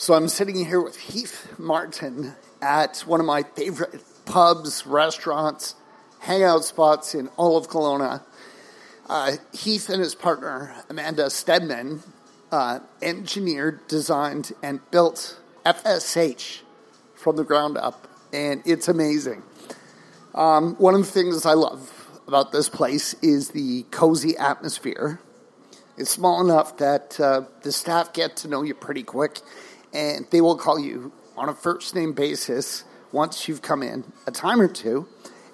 So I'm sitting here with Heath Martin at one of my favorite pubs, restaurants, hangout spots in all of Kelowna. Uh, Heath and his partner, Amanda Stedman, uh, engineered, designed, and built FSH from the ground up, and it's amazing. Um, one of the things I love about this place is the cozy atmosphere. It's small enough that uh, the staff get to know you pretty quick, and they will call you on a first name basis once you've come in a time or two,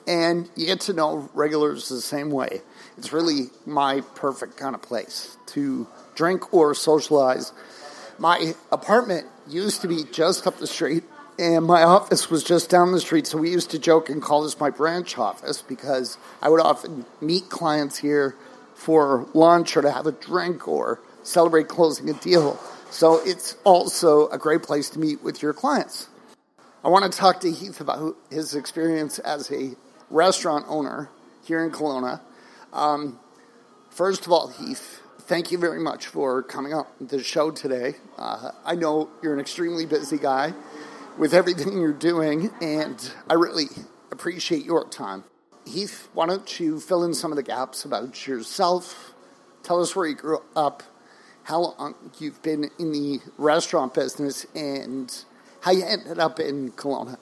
and you get to know regulars the same way. It's really my perfect kind of place to drink or socialize. My apartment used to be just up the street, and my office was just down the street. So we used to joke and call this my branch office because I would often meet clients here for lunch or to have a drink or celebrate closing a deal. So it's also a great place to meet with your clients. I want to talk to Heath about his experience as a restaurant owner here in Kelowna. Um, first of all, Heath, thank you very much for coming on the show today. Uh, I know you're an extremely busy guy with everything you're doing, and I really appreciate your time. Heath, why don't you fill in some of the gaps about yourself? Tell us where you grew up, how long you've been in the restaurant business, and how you ended up in Kelowna.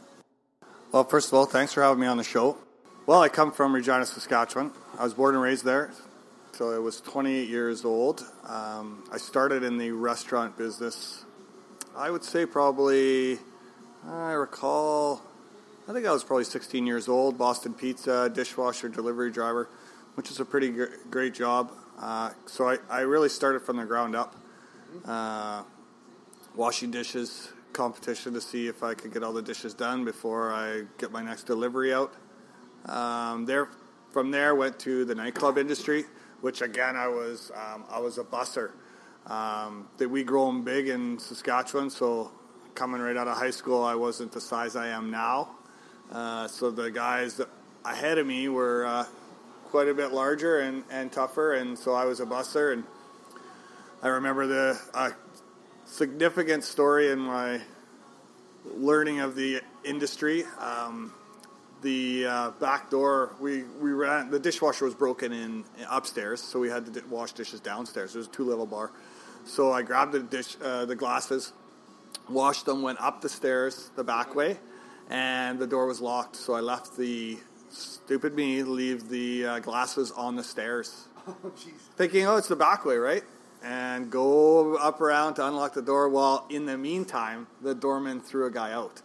Well, first of all, thanks for having me on the show. Well, I come from Regina, Saskatchewan. I was born and raised there, so I was 28 years old. Um, I started in the restaurant business, I would say probably I recall, I think I was probably 16 years old, Boston Pizza, dishwasher, delivery driver, which is a pretty great job. Uh, so I, I really started from the ground up, uh, washing dishes, competition to see if I could get all the dishes done before I get my next delivery out. Um, there, from there, went to the nightclub industry, which again I was um, I was a busser. Um, that we grown big in Saskatchewan, so coming right out of high school, I wasn't the size I am now. Uh, so the guys ahead of me were uh, quite a bit larger and, and tougher, and so I was a busser. And I remember the uh, significant story in my learning of the industry. Um, the uh, back door, we, we ran, the dishwasher was broken in, in upstairs, so we had to wash dishes downstairs. It was a two level bar. So I grabbed the dish, uh, the glasses, washed them, went up the stairs the back way, and the door was locked. So I left the stupid me leave the uh, glasses on the stairs, oh, thinking, oh, it's the back way, right? And go up around to unlock the door. While in the meantime, the doorman threw a guy out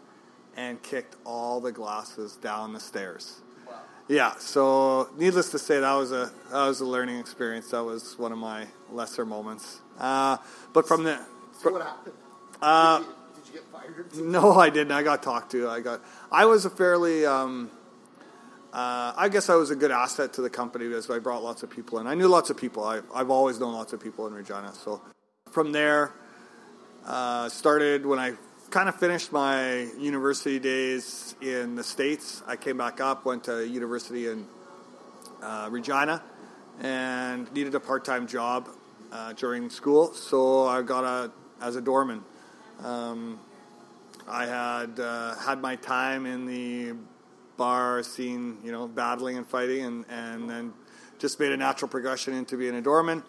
and kicked all the glasses down the stairs. Wow. Yeah, so needless to say, that was a that was a learning experience. That was one of my lesser moments. Uh, but from the so what happened? Uh, did, you, did, you, get fired? No, I didn't. I got talked to. I got. I was a fairly. Um, uh, I guess I was a good asset to the company because I brought lots of people in. I knew lots of people. I, have always known lots of people in Regina. So from there, uh, started when I kind of finished my university days in the states. I came back up, went to university in uh, Regina, and needed a part-time job uh, during school. So I got a as a doorman. Um, I had uh, had my time in the bar scene, you know, battling and fighting, and, and then just made a natural progression into being a doorman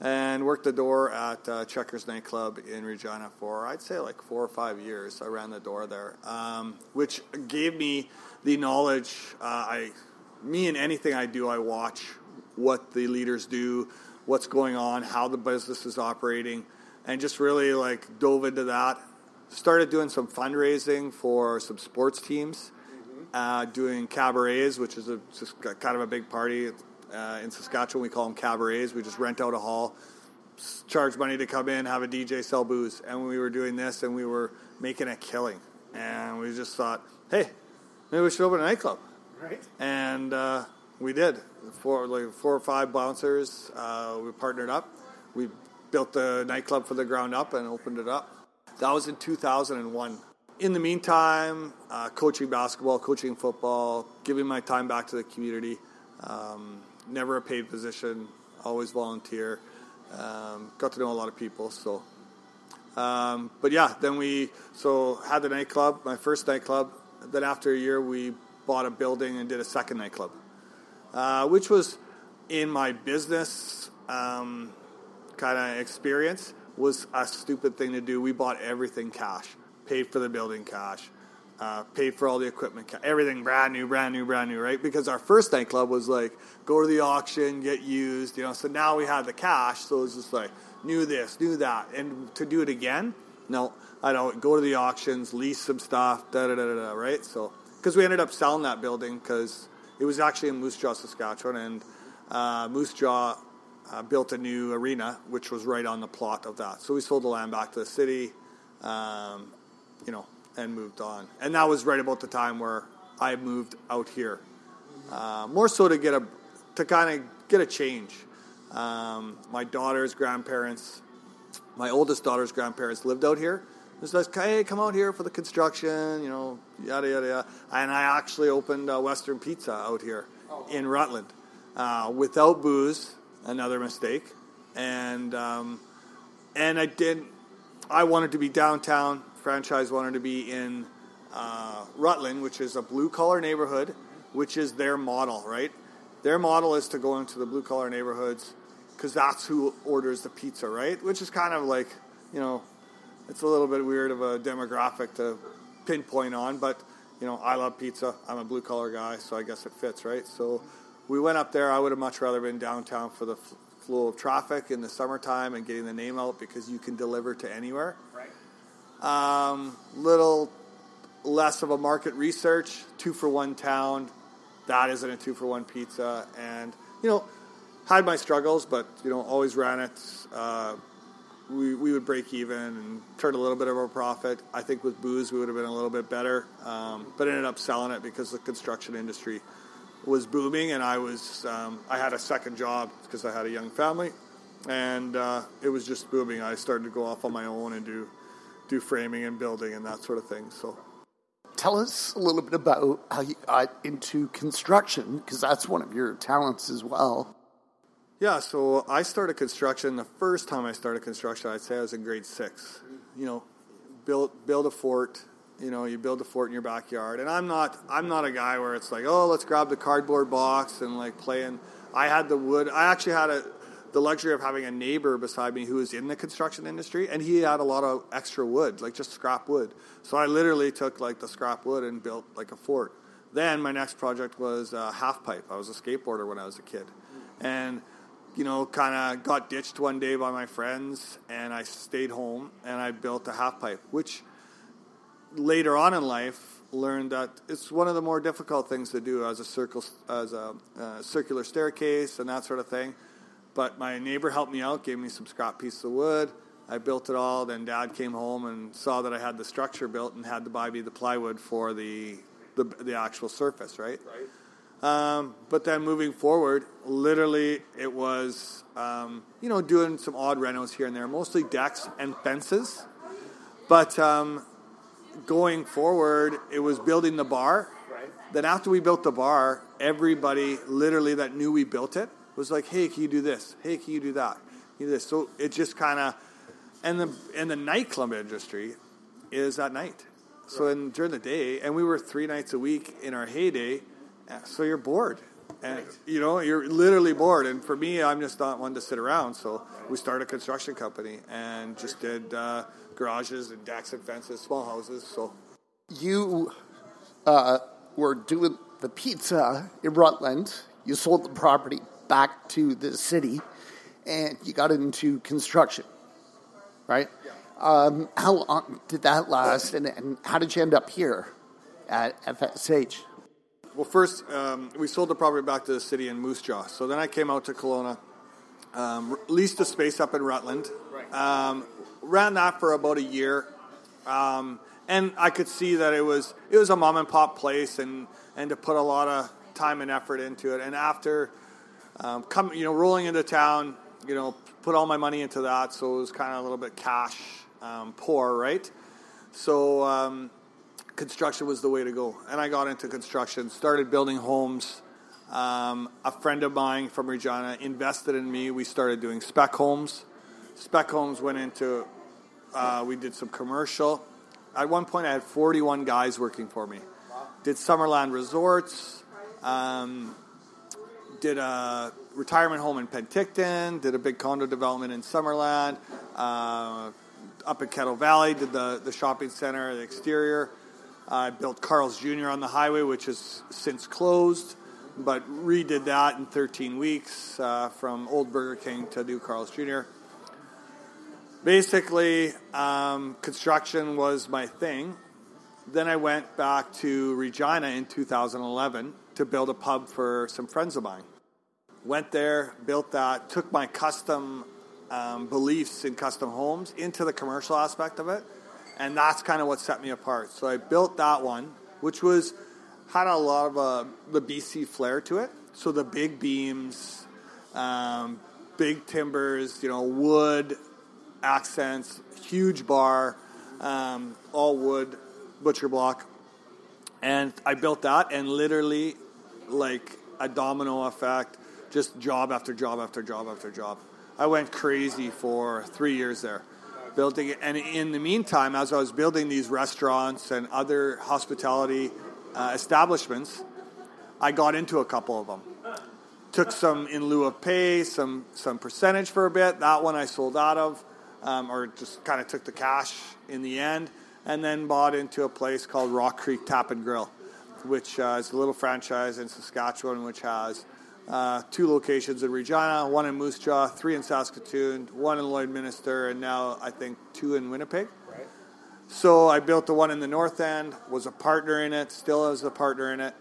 and worked the door at uh, Checkers nightclub in Regina for I'd say like four or five years. I ran the door there, um, which gave me the knowledge. Uh, I, me and anything I do, I watch what the leaders do, what's going on, how the business is operating, and just really like dove into that. Started doing some fundraising for some sports teams. Uh, doing cabarets, which is a just kind of a big party uh, in Saskatchewan. We call them cabarets. We just rent out a hall, charge money to come in, have a DJ sell booze, and we were doing this, and we were making a killing. And we just thought, hey, maybe we should open a nightclub. Right. And uh, we did. Four, like four or five bouncers. Uh, we partnered up. We built the nightclub from the ground up and opened it up. That was in 2001. In the meantime, uh, coaching basketball, coaching football, giving my time back to the community. Um, never a paid position, always volunteer. Um, got to know a lot of people, so Um, but yeah, then we so had the nightclub, my first nightclub. Then after a year, we bought a building and did a second nightclub, uh, which was in my business um, kind of experience was a stupid thing to do. We bought everything cash, paid for the building cash, uh, paid for all the equipment, everything brand new, brand new, brand new, right? Because our first nightclub was like go to the auction, get used, you know. So now we had the cash, so it was just like new this, new that, and to do it again, no, I don't. Go to the auctions, lease some stuff, da da da da, right? So because we ended up selling that building because it was actually in Moose Jaw, Saskatchewan, and uh, Moose Jaw uh, built a new arena, which was right on the plot of that. So we sold the land back to the city, um, you know, and moved on. And that was right about the time where I moved out here, uh, more so to get a to kind of get a change. Um, my daughter's grandparents, my oldest daughter's grandparents lived out here. It was like, hey, come out here for the construction, you know, yada yada yada. And I actually opened uh, Western Pizza out here oh. in Rutland uh, without booze. Another mistake, and um, and I did. I wanted to be downtown. Franchise wanted to be in uh, Rutland, which is a blue collar neighborhood, which is their model, right? Their model is to go into the blue collar neighborhoods because that's who orders the pizza, right? Which is kind of like, you know, it's a little bit weird of a demographic to pinpoint on, but you know, I love pizza. I'm a blue collar guy, so I guess it fits, right? So we went up there. I would have much rather been downtown for the flow of traffic in the summertime and getting the name out because you can deliver to anywhere. Um, little less of a market research, two for one town. That isn't a two for one pizza, and you know, had my struggles, but you know, always ran it. Uh, we, we would break even and turn a little bit of a profit. I think with booze we would have been a little bit better, um, but ended up selling it because the construction industry was booming, and I was um, I had a second job because I had a young family, and uh, it was just booming. I started to go off on my own and do do framing and building and that sort of thing. So, tell us a little bit about how you got into construction because that's one of your talents as well. Yeah, so I started construction. The first time I started construction, I'd say I was in grade six. You know, build build a fort. You know, you build a fort in your backyard. And I'm not I'm not a guy where it's like, oh, let's grab the cardboard box and like play. playing. I had the wood. I actually had a the luxury of having a neighbor beside me who was in the construction industry, and he had a lot of extra wood, like just scrap wood. So I literally took like the scrap wood and built like a fort. Then my next project was a half pipe. I was a skateboarder when I was a kid, and you know, kind of got ditched one day by my friends, and I stayed home and I built a half pipe, which later on in life learned that it's one of the more difficult things to do as a circle, as a uh, circular staircase and that sort of thing. But my neighbor helped me out, gave me some scrap pieces of wood. I built it all. Then Dad came home and saw that I had the structure built and had to buy me the plywood for the the, the actual surface, right? Right. Um, but then moving forward, literally, it was um, you know doing some odd renos here and there, mostly decks and fences. But um, going forward, it was building the bar. Right. Then after we built the bar, everybody literally that knew we built it was like, "Hey, can you do this? Hey, can you do that? You do this?" So it just kind of, and the and the nightclub industry is at night. So in, during the day, and we were three nights a week in our heyday so you're bored. And you know, you're literally bored. And for me, I'm just not one to sit around. So we started a construction company and just did uh, garages and decks and fences, small houses. So you uh, were doing the pizza in Rutland. You sold the property back to the city, and you got into construction, right? Um, how long did that last, and, and how did you end up here at FSH? Well, first, um, we sold the property back to the city in Moose Jaw. So then I came out to Kelowna, um, leased a space up in Rutland, um, ran that for about a year, um, and I could see that it was it was a mom and pop place, and and to put a lot of time and effort into it. And after um, come, you know, rolling into town, you know, put all my money into that, so it was kind of a little bit cash um, poor, right? So construction was the way to go. And I got into construction, started building homes. Um, a friend of mine from Regina invested in me. We started doing spec homes. Spec homes went into Uh, we did some commercial. At one point, I had 41 guys working for me. Did Summerland Resorts. Um, did a retirement home in Penticton. Did a big condo development in Summerland. Uh, up in Kettle Valley, did the, the shopping center, the exterior. I built Carl's Jr. on the highway, which has since closed, but redid that in 13 weeks uh, from old Burger King to new Carl's Jr. Basically, um, construction was my thing. Then I went back to Regina in 2011 to build a pub for some friends of mine. Went there, built that, took my custom um, beliefs in custom homes into the commercial aspect of it, and that's kind of what set me apart. So I built that one, which was had a lot of uh, the BC flair to it. So the big beams, um, big timbers, you know, wood accents, huge bar, um, all wood, butcher block, and I built that, and literally, like a domino effect, just job after job after job after job. I went crazy for three years there, building it. And in the meantime, as I was building these restaurants and other hospitality uh, establishments, I got into a couple of them. Took some in lieu of pay, some some percentage for a bit. That one I sold out of, um, or just kind of took the cash in the end, and then bought into a place called Rock Creek Tap and Grill, which uh, is a little franchise in Saskatchewan, which has uh, two locations in Regina, one in Moose Jaw, three in Saskatoon, one in Lloydminster, and now I think two in Winnipeg. Right. So I built the one in the north end, was a partner in it, still is a partner in it.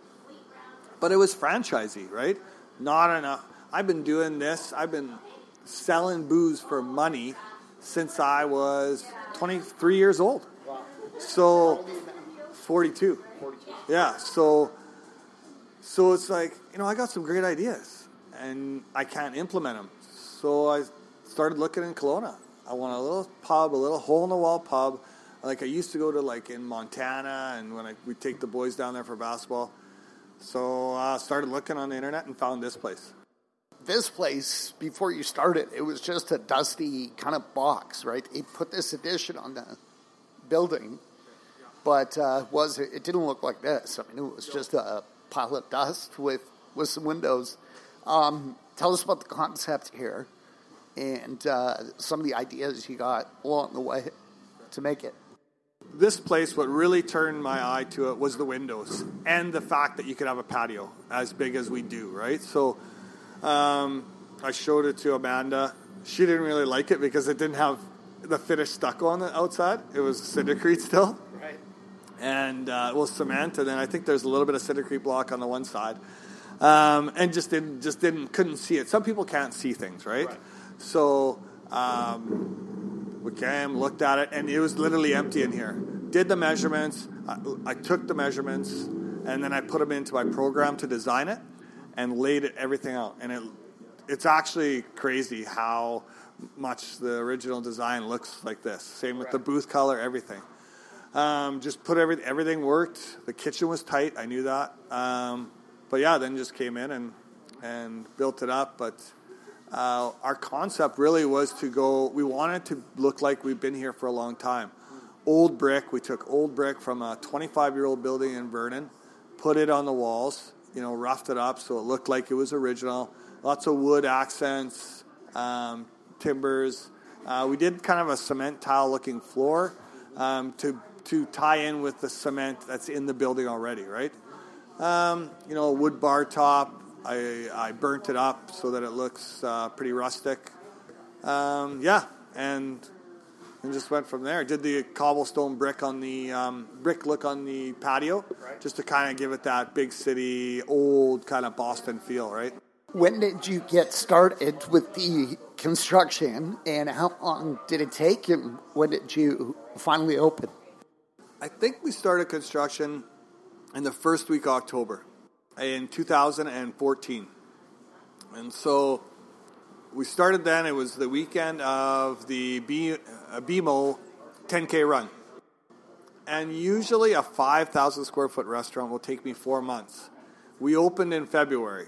But it was franchisee, right? Not enough. I've been doing this, I've been selling booze for money since I was 23 years old. Wow. So 42. 42. Yeah, so so it's like, you know, I got some great ideas and I can't implement them. So I started looking in Kelowna. I want a little pub, a little hole in the wall pub. Like I used to go to like in Montana and when I we take the boys down there for basketball. So I uh, started looking on the internet and found this place. This place, before you started, it was just a dusty kind of box, right? It put this addition on the building, but uh, was it didn't look like this. I mean, it was just a pile of dust with with some windows. Um, tell us about the concept here and uh, some of the ideas you got along the way to make it. This place, what really turned my eye to it was the windows and the fact that you could have a patio as big as we do, right? So um, I showed it to Amanda. She didn't really like it because it didn't have the finished stucco on the outside. It was cindercrete still and uh, well cement, and then I think there's a little bit of cindercrete block on the one side, um, and just didn't just didn't couldn't see it. Some people can't see things, right? right. So um, we came, looked at it, and it was literally empty in here. Did the measurements. I, I took the measurements, and then I put them into my program to design it, and laid it, everything out, and it it's actually crazy how much the original design looks like this. Same with the booth color, everything. Um, just put everything, everything worked. The kitchen was tight. I knew that. Um, but yeah, then just came in and, and built it up. But uh, our concept really was to go, we wanted to look like we've been here for a long time. Old brick, we took old brick from a 25 year old building in Vernon, put it on the walls, you know, roughed it up so it looked like it was original. Lots of wood accents, um, timbers. Uh, we did kind of a cement tile looking floor um, to to tie in with the cement that's in the building already, right? Um, you know, a wood bar top. I, I burnt it up so that it looks uh, pretty rustic. Um, yeah, and and just went from there. Did the cobblestone brick on the um, brick look on the patio, right. just to kind of give it that big city, old kind of Boston feel, right? When did you get started with the construction, and how long did it take, and when did you finally open? I think we started construction in the first week of October in 2014. And so we started then, it was the weekend of the B, uh, BMO 10K run. And usually a 5,000 square foot restaurant will take me four months. We opened in February.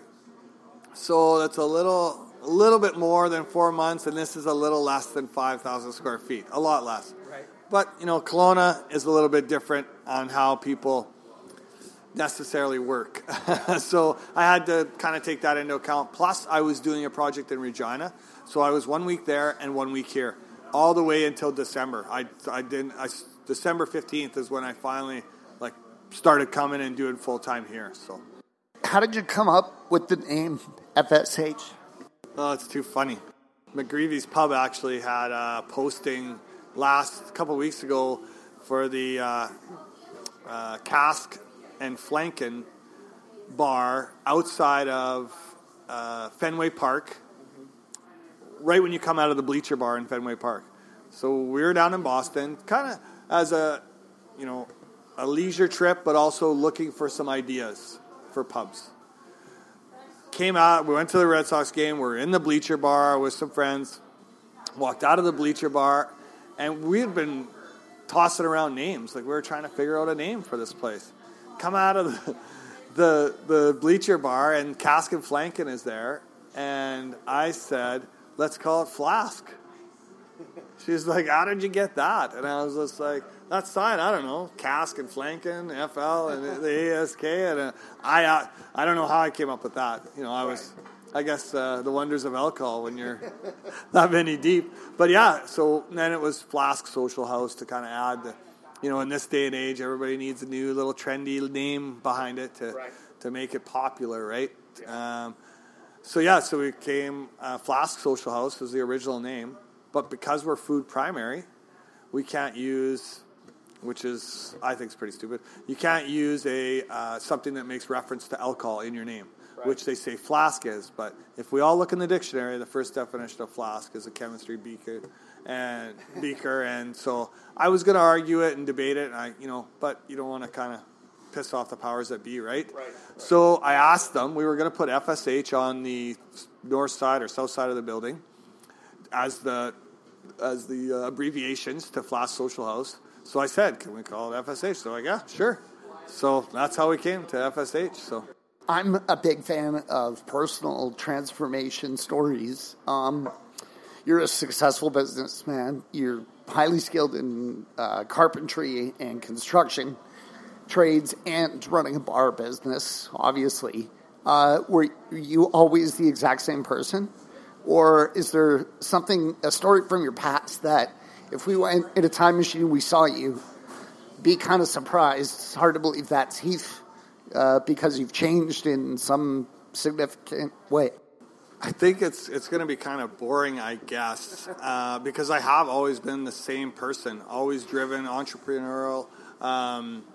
So that's a little, a little bit more than four months, and this is a little less than 5,000 square feet, a lot less. But you know, Kelowna is a little bit different on how people necessarily work. so I had to kind of take that into account. Plus, I was doing a project in Regina, so I was one week there and one week here, all the way until December. I I didn't. I, December fifteenth is when I finally like started coming and doing full time here. So, how did you come up with the name FSH? Oh, it's too funny. McGreevy's Pub actually had a posting last couple weeks ago for the uh, uh, Cask and Flagon bar outside of uh, Fenway Park, right when you come out of the bleacher bar in Fenway Park. So we were down in Boston, kind of as a, you know, a leisure trip, but also looking for some ideas for pubs. Came out, we went to the Red Sox game. We are in the bleacher bar with some friends. Walked out of the bleacher bar, and we had been tossing around names. Like we were trying to figure out a name for this place come out of the, the, the bleacher bar, and Cask and Flagon is there. And I said, let's call it Flask. She's like, how did you get that? And I was just like, that's fine. I don't know. Cask and Flagon, FL, and the ASK. And uh, I, uh, I don't know how I came up with that. You know, I was, I guess, uh, the wonders of alcohol when you're that many deep. But yeah, so then it was Flask Social House to kind of add the you know, in this day and age, everybody needs a new little trendy name behind it to right. to make it popular, right? Yeah. Um, so yeah, so we came. Uh, Flask Social House was the original name, but because we're food primary, we can't use, which is I think is pretty stupid. You can't use a uh, something that makes reference to alcohol in your name. Right. Which they say flask is, but if we all look in the dictionary, the first definition of flask is a chemistry beaker and Beaker, and so I was going to argue it and debate it, and I, you know, but you don't want to kind of piss off the powers that be, right? Right. right. So I asked them. We were going to put FSH on the north side or south side of the building as the as the uh, abbreviations to Flask Social House. So I said, "Can we call it FSH?" So like, yeah, sure. So that's how we came to FSH. So. I'm a big fan of personal transformation stories. Um, you're a successful businessman. You're highly skilled in uh, carpentry and construction trades and running a bar business, obviously. Uh, were you always the exact same person? Or is there something, a story from your past that if we went in a time machine, we saw you, be kind of surprised? It's hard to believe that's Heath uh, because you've changed in some significant way. I think it's it's going to be kind of boring, I guess, uh, because I have always been the same person, always driven, entrepreneurial, um,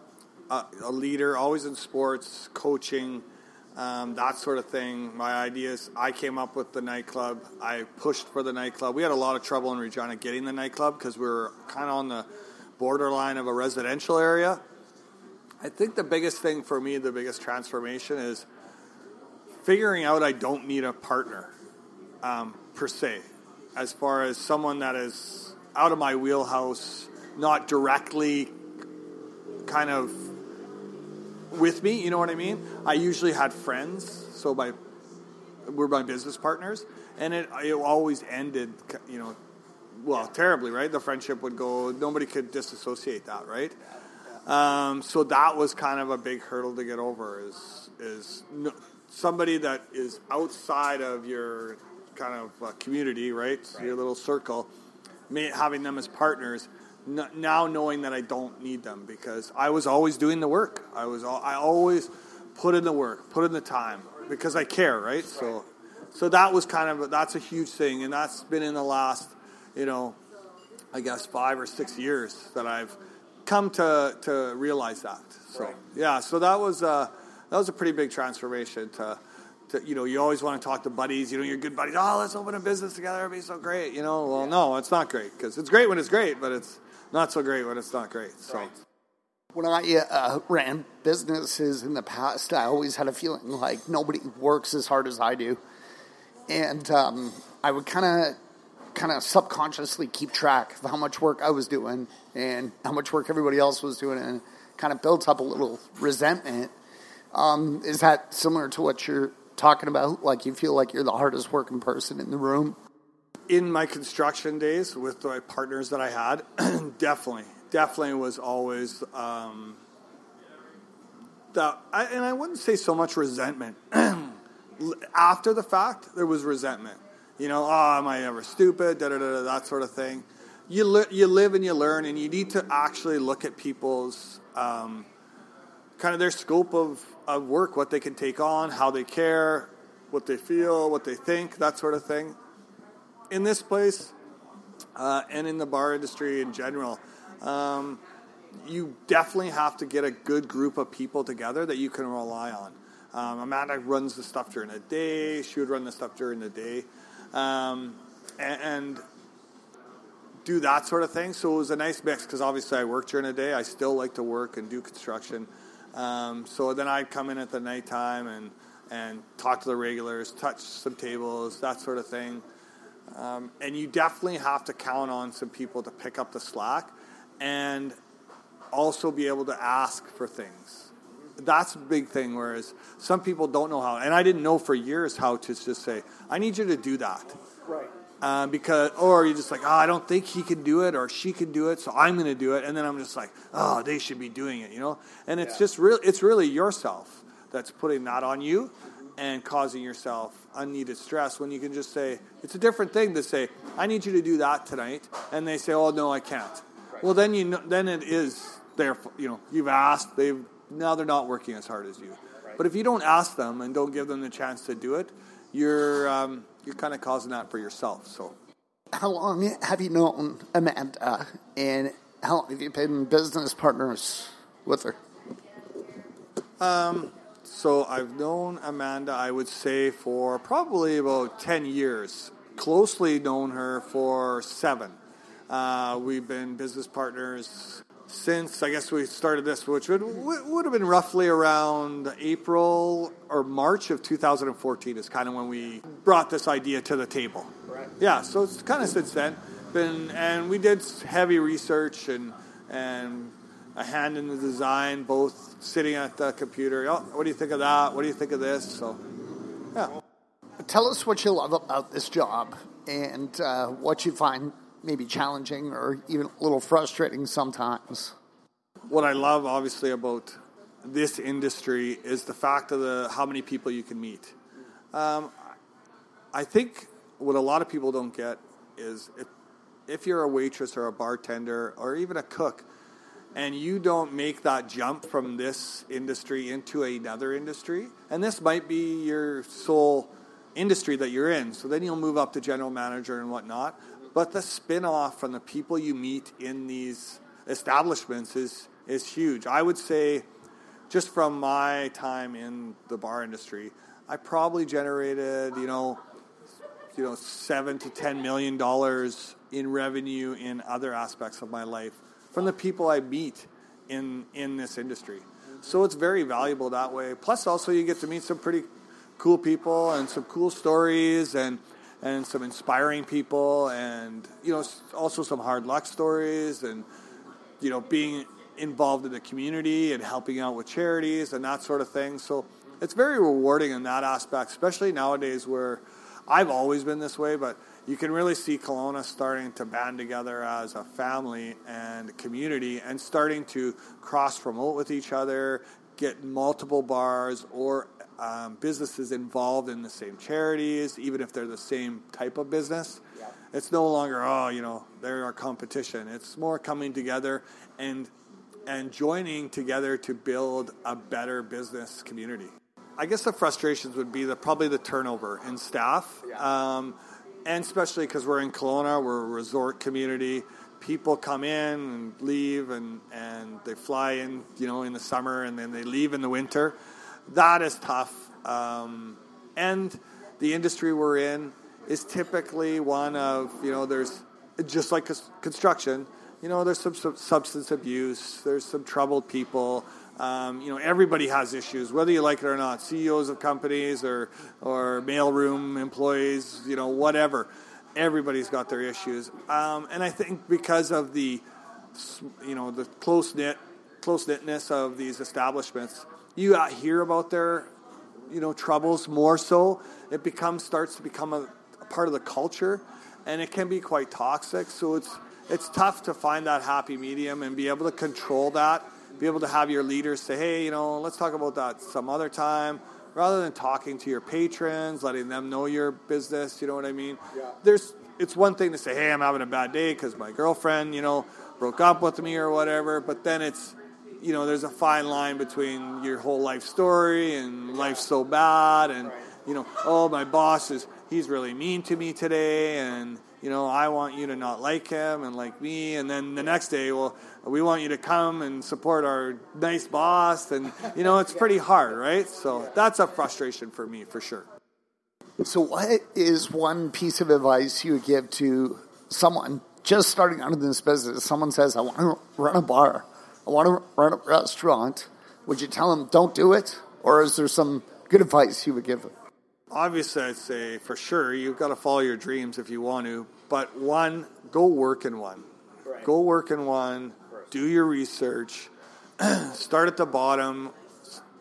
a, a, leader, always in sports, coaching, um, that sort of thing. My ideas. I came up with the nightclub. I pushed for the nightclub. We had a lot of trouble in Regina getting the nightclub because we were kind of on the borderline of a residential area. I think the biggest thing for me, the biggest transformation is figuring out I don't need a partner um, per se, as far as someone that is out of my wheelhouse, not directly kind of with me. You know what I mean? I usually had friends, so my were my business partners, and it it always ended, you know, well, terribly, right? The friendship would go. Nobody could disassociate that, right? Um, so that was kind of a big hurdle to get over. Is is no, somebody that is outside of your kind of uh, community, right? right? Your little circle, may, having them as partners. N- now knowing that I don't need them because I was always doing the work. I was I always put in the work, put in the time because I care, right? right? So so that was kind of that's a huge thing, and that's been in the last, you know, I guess five or six years that I've come to to realize that. So right. yeah, so that was. Uh, that was a pretty big transformation to, to, you know, you always want to talk to buddies, you know, your good buddies, oh, let's open a business together, it'll be so great, you know. Well, no, it's not great because it's great when it's great, but it's not so great when it's not great. So. Right. When I uh, ran businesses in the past, I always had a feeling like nobody works as hard as I do, and um, I would kind of kind of subconsciously keep track of how much work I was doing and how much work everybody else was doing, and kind of built up a little resentment um, is that similar to what you're talking about? Like you feel like you're the hardest working person in the room? in my construction days with my partners that I had, definitely, definitely was always um, that, and I wouldn't say so much resentment. After the fact, there was resentment. You know, oh, am I ever stupid? Da da da, that sort of thing. You li- you live and you learn, and you need to actually look at people's um, kind of their scope of, of work, what they can take on, how they care, what they feel, what they think, that sort of thing. In this place, uh, and in the bar industry in general, um, you definitely have to get a good group of people together that you can rely on. Um, Amanda runs the stuff during the day. She would run the stuff during the day, um, and, and, do that sort of thing. So it was a nice mix because obviously I work during the day. I still like to work and do construction. Um, so then I'd come in at the nighttime and and talk to the regulars, touch some tables, that sort of thing. Um, and you definitely have to count on some people to pick up the slack. And also be able to ask for things. That's a big thing. Whereas some people don't know how, and I didn't know for years how to just say, "I need you to do that." Right. Um, because, or you're just like, oh, I don't think he can do it or she can do it, so I'm going to do it, and then I'm just like, oh, they should be doing it, you know. And it's yeah. just real. It's really yourself that's putting that on you and causing yourself unneeded stress when you can just say it's a different thing to say I need you to do that tonight, and they say, oh no, I can't. Right. Well, then you know, then it is they're you know you've asked they've now they're not working as hard as you. But if you don't ask them and don't give them the chance to do it you're um, you're kind of causing that for yourself so. How long have you known amanda and how long have you been business partners with her? Um, so i've known amanda i would say for probably about 10 years. Closely known her for seven. Uh, we've been business partners since I guess we started this, which would would have been roughly around April or March of 2014 is kind of when we brought this idea to the table. Right. Yeah, so it's kind of since then been, and we did heavy research and and a hand in the design, both sitting at the computer. Oh, what do you think of that? What do you think of this? So, yeah. Tell us what you love about this job and uh, what you find maybe challenging or even a little frustrating sometimes. What I love, obviously, about this industry is the fact of the how many people you can meet. Um, I think what a lot of people don't get is if if you're a waitress or a bartender or even a cook, and you don't make that jump from this industry into another industry, and this might be your sole industry that you're in, so then you'll move up to general manager and whatnot. But the spin off from the people you meet in these establishments is, is huge. I would say, just from my time in the bar industry, I probably generated, you know, you know, seven to ten million dollars in revenue in other aspects of my life from the people I meet in in this industry. So it's very valuable that way. Plus, also you get to meet some pretty cool people and some cool stories and and some inspiring people, and you know, also some hard luck stories, and you know, being involved in the community and helping out with charities and that sort of thing. So it's very rewarding in that aspect, especially nowadays where I've always been this way, but you can really see Kelowna starting to band together as a family and community and starting to cross promote with each other, get multiple bars or um, businesses involved in the same charities, even if they're the same type of business. Yeah. It's no longer, oh, you know, they're our competition. It's more coming together and and joining together to build a better business community. I guess the frustrations would be the probably the turnover in staff, yeah. um, and especially because we're in Kelowna, we're a resort community. People come in and leave, and, and they fly in, you know, in the summer, and then they leave in the winter that is tough. Um, and the industry we're in is typically one of, you know, there's just like construction, you know, there's some, substance abuse, there's some troubled people. Um, you know, everybody has issues, whether you like it or not. CEOs of companies or or mailroom employees, you know, whatever. Everybody's got their issues, um, and I think because of the, you know, the close knit, close knitness of these establishments, you hear about their you know troubles more so it becomes starts to become a, a part of the culture and it can be quite toxic. So it's it's tough to find that happy medium and be able to control that. Be able to have your leaders say, "Hey, you know, let's talk about that some other time." Rather than talking to your patrons, letting them know your business, you know what I mean? Yeah. There's it's one thing to say, "Hey, I'm having a bad day because my girlfriend, you know, broke up with me or whatever," but then it's you know, there's a fine line between your whole life story and life's so bad and you know, oh, my boss is he's really mean to me today and you know, I want you to not like him and like me and then the next day, well, we want you to come and support our nice boss and you know, it's pretty hard, right? So that's a frustration for me for sure. So what is one piece of advice you would give to someone just starting out in this business? Someone says, I want to run a bar I want to run a restaurant, would you tell them don't do it? Or is there some good advice you would give them? Obviously, I'd say for sure you've got to follow your dreams if you want to. But one, go work in one. Right. Go work in one. Do your research. start at the bottom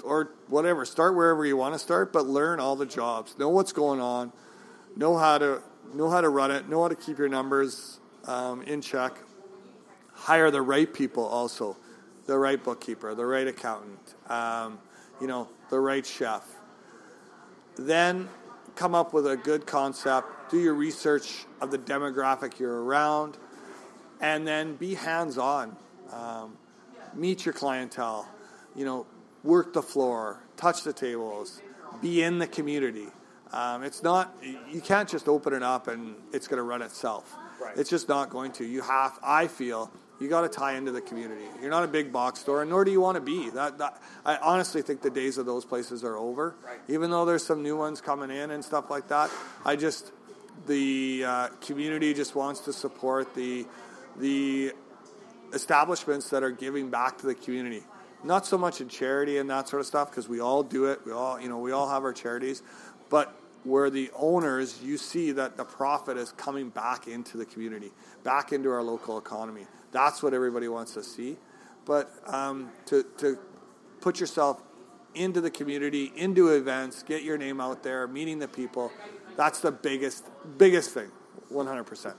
or whatever. Start wherever you want to start, but learn all the jobs. Know what's going on. Know how to know how to run it. Know how to keep your numbers um, in check. Hire the right people also the right bookkeeper, the right accountant, um, you know, the right chef. Then come up with a good concept, do your research of the demographic you're around, and then be hands on. Um, meet your clientele, you know, work the floor, touch the tables, be in the community. Um, it's not, you can't just open it up and it's going to run itself. Right. It's just not going to. You have, I feel, you got to tie into the community. You're not a big box store, and nor do you want to be. That, that I honestly think the days of those places are over. Right. Even though there's some new ones coming in and stuff like that, I just the uh, community just wants to support the the establishments that are giving back to the community. Not so much in charity and that sort of stuff because we all do it. We all you know we all have our charities, but where the owners, you see that the profit is coming back into the community, back into our local economy. That's what everybody wants to see. But um, to, to put yourself into the community, into events, get your name out there, meeting the people, that's the biggest, biggest thing, 100%.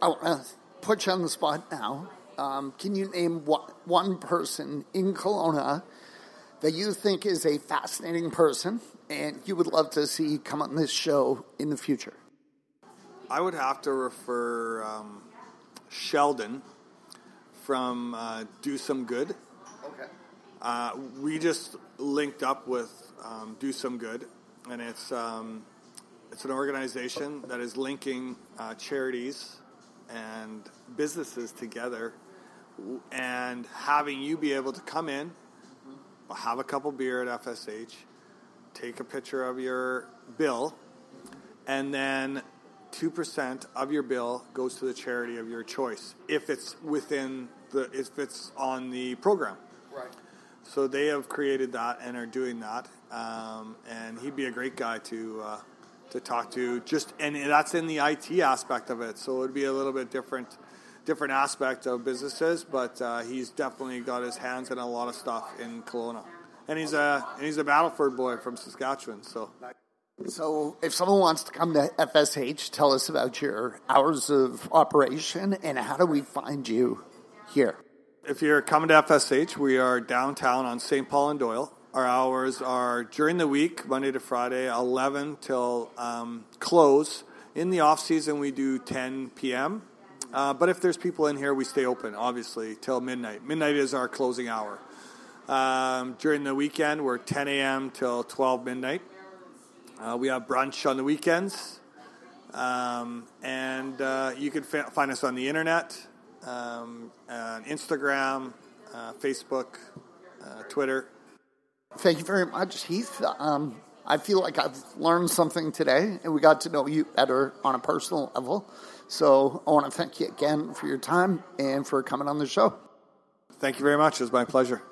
I want to put you on the spot now. Um, can you name one person in Kelowna that you think is a fascinating person and you would love to see come on this show in the future? I would have to refer um, Sheldon from uh, Do Some Good. Okay. Uh, we just linked up with um, Do Some Good, and it's um, it's an organization that is linking uh, charities and businesses together, and having you be able to come in, have a couple beer at FSH, take a picture of your bill, and then 2% of your bill goes to the charity of your choice if it's within the if it's on the program. Right. So they have created that and are doing that. Um, and he'd be a great guy to uh, to talk to. Just and that's in the IT aspect of it. So it'd be a little bit different different aspect of businesses, but uh, he's definitely got his hands in a lot of stuff in Kelowna and he's a and he's a Battleford boy from Saskatchewan. So. So, if someone wants to come to FSH, tell us about your hours of operation and how do we find you here? If you're coming to FSH, we are downtown on St. Paul and Doyle. Our hours are during the week, Monday to Friday, 11 till um, close. In the off season, we do 10 p.m. Uh, but if there's people in here, we stay open, obviously, till midnight. Midnight is our closing hour. Um, during the weekend, we're 10 a.m. till 12 midnight. Uh, we have brunch on the weekends. Um, and uh, you can fa- find us on the internet, um, on Instagram, uh, Facebook, uh, Twitter. Thank you very much, Heath. Um, I feel like I've learned something today, and we got to know you better on a personal level. So I want to thank you again for your time and for coming on the show. Thank you very much. It was my pleasure.